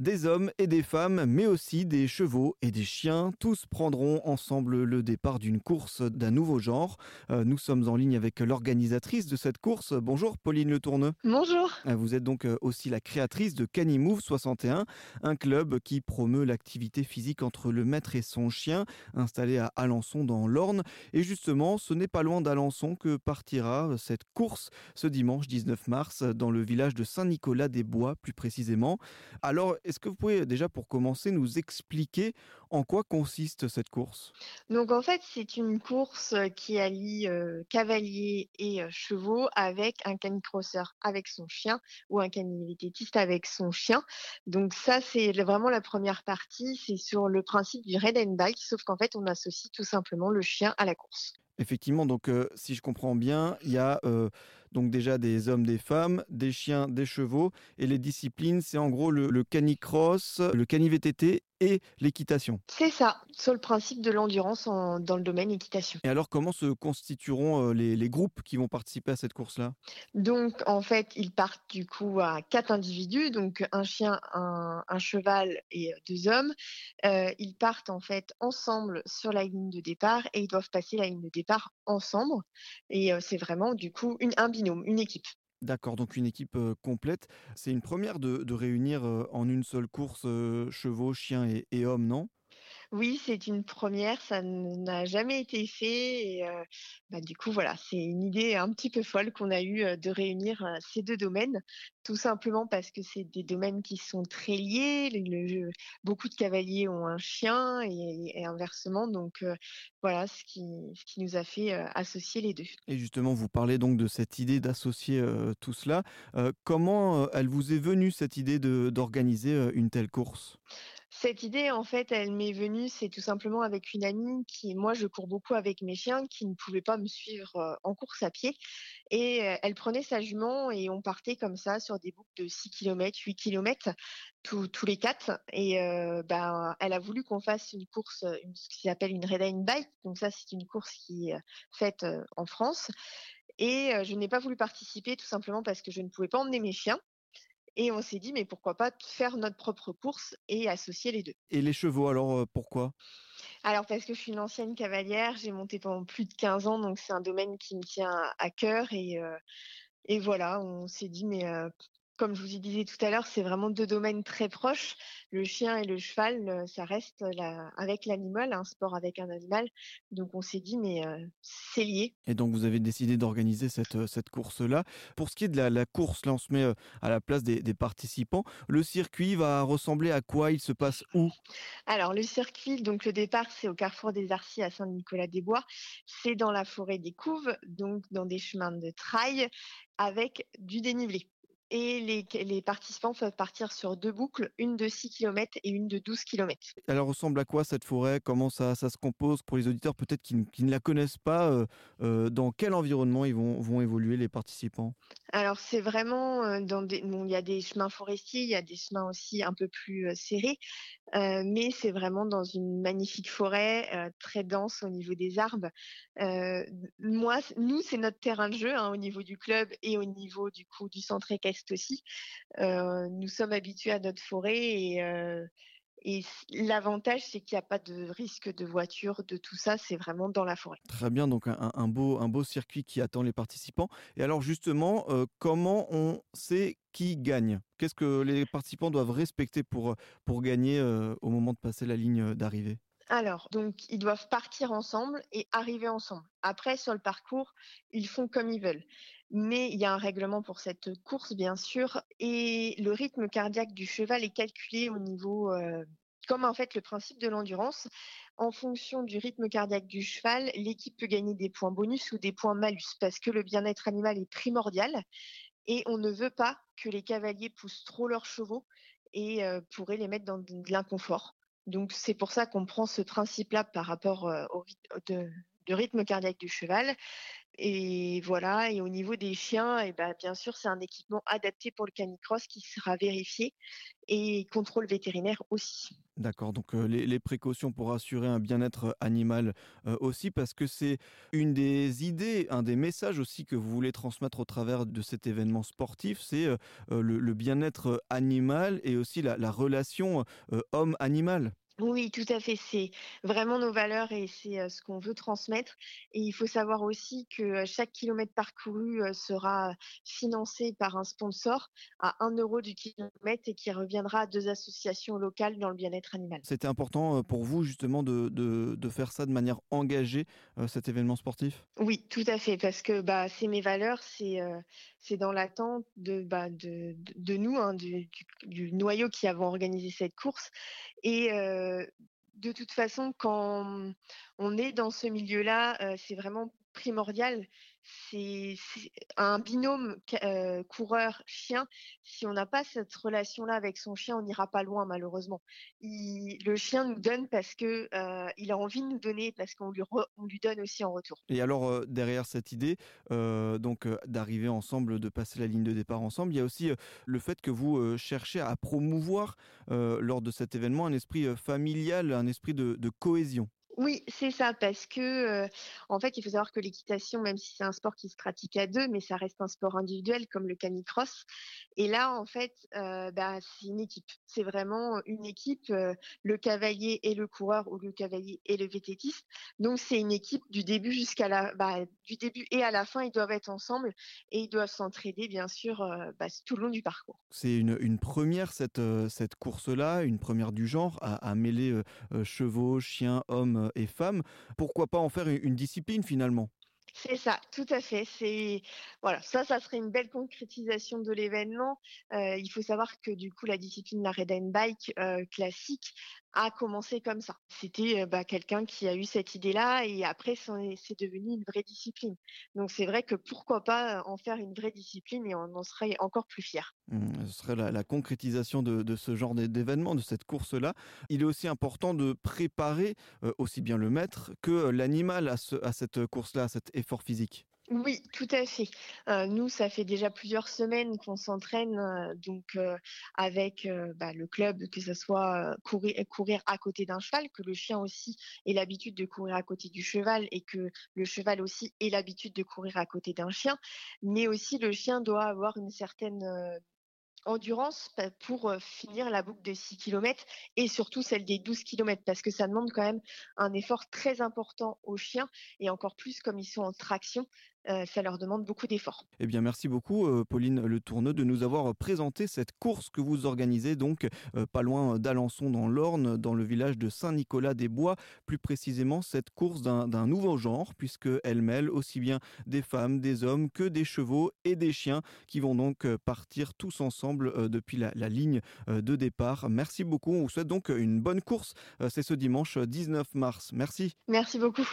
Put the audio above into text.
Des hommes et des femmes, mais aussi des chevaux et des chiens, tous prendront ensemble le départ d'une course d'un nouveau genre. Euh, nous sommes en ligne avec l'organisatrice de cette course. Bonjour Pauline Le Tourneux. Bonjour. Euh, Vous êtes donc euh, aussi la créatrice de Canimove 61, un club qui promeut l'activité physique entre le maître et son chien, installé à Alençon dans l'Orne. Et justement, ce n'est pas loin d'Alençon que partira cette course ce dimanche 19 mars dans le village de Saint-Nicolas-des-Bois plus précisément. Alors, est-ce que vous pouvez déjà pour commencer nous expliquer en quoi consiste cette course? Donc en fait, c'est une course euh, qui allie euh, cavaliers et euh, chevaux avec un canicrosseur avec son chien ou un canivététiste avec son chien. Donc ça, c'est vraiment la première partie. C'est sur le principe du red and bike, sauf qu'en fait, on associe tout simplement le chien à la course. Effectivement, donc euh, si je comprends bien, il y a euh, donc déjà des hommes, des femmes, des chiens, des chevaux, et les disciplines, c'est en gros le, le canicross, le cani-VTT et l'équitation. C'est ça, sur le principe de l'endurance en- dans le domaine équitation. Et alors, comment se constitueront euh, les, les groupes qui vont participer à cette course-là? Donc, en fait, ils partent du coup à quatre individus, donc un chien, un, un cheval et euh, deux hommes. Euh, ils partent en fait ensemble sur la ligne de départ et ils doivent passer la ligne de départ ensemble. Et euh, c'est vraiment du coup une, un une équipe. D'accord, donc une équipe complète. C'est une première de, réunir en une seule course chevaux, chiens et hommes, non? Oui, c'est une première, ça n'a jamais été fait. Et bah, du coup, voilà, c'est une idée un petit peu folle qu'on a eue de réunir ces deux domaines, tout simplement parce que c'est des domaines qui sont très liés. Beaucoup de cavaliers ont un chien et, inversement. Donc voilà ce qui, nous a fait associer les deux. Et justement, vous parlez donc de cette idée d'associer tout cela. Comment elle vous est venue cette idée d'organiser une telle course? Cette idée, en fait, elle m'est venue, c'est tout simplement avec une amie qui, moi, je cours beaucoup avec mes chiens, qui ne pouvait pas me suivre euh, en course à pied. Et euh, elle prenait sa jument et on partait comme ça sur des boucles de 6 km, 8 km, tous les quatre. Et euh, ben, elle a voulu qu'on fasse une course, ce qui s'appelle une Red Line Bike. Donc ça, c'est une course qui est faite en France. Et je n'ai pas voulu participer tout simplement parce que je ne pouvais pas emmener mes chiens. Et on s'est dit, mais pourquoi pas faire notre propre course et associer les deux. Et les chevaux, alors euh, pourquoi? Alors parce que je suis une ancienne cavalière, j'ai monté pendant plus de 15 ans, donc c'est un domaine qui me tient à à cœur. Et, euh, et voilà, on s'est dit, mais euh, comme je vous y disais tout à l'heure, c'est vraiment deux domaines très proches. Le chien et le cheval, euh, ça reste la- avec l'animal, un sport avec un animal. Donc on s'est dit, mais euh, c'est lié. Et donc vous avez décidé d'organiser cette, euh, cette course-là. Pour ce qui est de la, la course, là on se met à la place des, des participants. Le circuit va ressembler à quoi? Il se passe où? Alors, le circuit, donc le départ, c'est au carrefour des Arcis à Saint-Nicolas-des-Bois. C'est dans la forêt des Couves, donc dans des chemins de trail avec du dénivelé. Et les, les participants peuvent partir sur deux boucles, une de 6 km et une de 12 km. Elle ressemble à quoi cette forêt? Comment ça, ça se compose? Pour les auditeurs peut-être qui, ne- qui ne la connaissent pas euh, euh, Dans quel environnement ils vont, vont évoluer les participants? Alors, c'est vraiment euh, dans des, bon, il y a des chemins forestiers, il y a des chemins aussi un peu plus serrés, euh, mais c'est vraiment dans une magnifique forêt très dense au niveau des arbres. Moi, nous, c'est notre terrain de jeu hein, au niveau du club et au niveau du coup du centre équestre aussi. Euh, nous sommes habitués à notre forêt et euh, l'avantage, c'est qu'il n'y a pas de risque de voiture, de tout ça, c'est vraiment dans la forêt. Très bien, donc un, beau, circuit qui attend les participants. Et alors justement, euh, comment on sait qui gagne? Qu'est-ce que les participants doivent respecter pour, gagner au moment de passer la ligne d'arrivée? Alors, donc, ils doivent partir ensemble et arriver ensemble. Après, sur le parcours, ils font comme ils veulent. Mais il y a un règlement pour cette course, bien sûr, et le rythme cardiaque du cheval est calculé au niveau, euh, comme en fait le principe de l'endurance. En fonction du rythme cardiaque du cheval, l'équipe peut gagner des points bonus ou des points malus, parce que le bien-être animal est primordial et on ne veut pas que les cavaliers poussent trop leurs chevaux et euh, pourraient les mettre dans de de l'inconfort. Donc c'est pour ça qu'on prend ce principe-là par rapport euh, au rythme de, rythme cardiaque du cheval. Et voilà, et au niveau des chiens, et bah, bien sûr, c'est un équipement adapté pour le canicross qui sera vérifié et contrôle vétérinaire aussi. D'accord, donc euh, les, précautions pour assurer un bien-être animal euh, aussi, parce que c'est une des idées, un des messages aussi que vous voulez transmettre au travers de cet événement sportif, c'est le, bien-être animal et aussi la relation homme-animal. Oui, tout à fait. C'est vraiment nos valeurs et c'est, ce qu'on veut transmettre et il faut savoir aussi que, chaque kilomètre parcouru, sera financé par un sponsor à un euro du kilomètre et qui reviendra à 2 associations locales dans le bien-être animal. C'était important pour vous justement de, de, de faire ça de manière engagée, cet événement sportif? Oui, tout à fait, parce que, bah, c'est mes valeurs, c'est, dans l'attente de, bah, de de de nous, hein, du du du noyau qui avons organisé cette course et de toute façon, quand on est dans ce milieu-là, heu, c'est vraiment primordial. C'est un binôme heu, coureur-chien, si on n'a pas cette relation-là avec son chien, on n'ira pas loin malheureusement. Le chien nous donne parce que, heu, il a envie de nous donner, parce qu'on lui donne aussi en retour. Et alors, heu, derrière cette idée, donc, d'arriver ensemble, de passer la ligne de départ ensemble, il y a aussi, le fait que vous, cherchez à promouvoir, lors de cet événement, un esprit, familial, un esprit de cohésion. Oui, c'est ça, parce que, en fait, il faut savoir que l'équitation, même si c'est un sport qui se pratique à 2, mais ça reste un sport individuel comme le canicross et là, en fait, bah, c'est une équipe. C'est vraiment une équipe, le cavalier et le coureur ou le cavalier et le vététiste. Donc c'est une équipe du début jusqu'à la bah, du début et à la fin, ils doivent être ensemble et ils doivent s'entraider bien sûr, bah, tout le long du parcours. C'est une 1 cette, cette course-là, une première du genre à mêler, chevaux, chiens, hommes, et femmes. Pourquoi pas en faire une discipline finalement? C'est ça, tout à fait. C'est voilà, ça, ça serait une belle concrétisation de l'événement. Heu, il faut savoir que du coup, la discipline, la Red Bike, heu, classique, a commencé comme ça. C'était, heu, bah, quelqu'un qui a eu cette idée-là et après c'est devenu une vraie discipline. Donc c'est vrai que pourquoi pas, heu, en faire une vraie discipline et on en serait encore plus fiers. Mmh, ce serait la la concrétisation de ce genre d'é d'événement, de cette course-là. Il est aussi important de préparer, heu, aussi bien le maître que, l'animal à cette, course-là, à cet effort physique. Oui, tout à fait. Heu, nous, ça fait déjà plusieurs semaines qu'on s'entraîne, heu, donc heu, avec, bah, le club, que ça soit, courir courir à côté d'un cheval, que le chien aussi ait l'habitude de courir à côté du cheval et que le cheval aussi ait l'habitude de courir à côté d'un chien. Mais aussi le chien doit avoir une certaine, endurance pour, finir la boucle de 6 kilomètres et surtout celle des 12 kilomètres parce que ça demande quand même un effort très important aux chiens et encore plus comme ils sont en traction, heu, ça leur demande beaucoup d'efforts. Eh bien, merci beaucoup, heu, Pauline Le Tourneux, de nous avoir présenté cette course que vous organisez donc, pas loin d'Alençon dans l'Orne, dans le village de Saint-Nicolas-des-Bois. Plus précisément, cette course d'un nouveau genre puisqu'elle mêle aussi bien des femmes, des hommes que des chevaux et des chiens qui vont donc, partir tous ensemble, depuis la la ligne, de départ. Merci beaucoup, on vous souhaite donc une bonne course, c'est ce dimanche 19 mars. Merci. Merci beaucoup.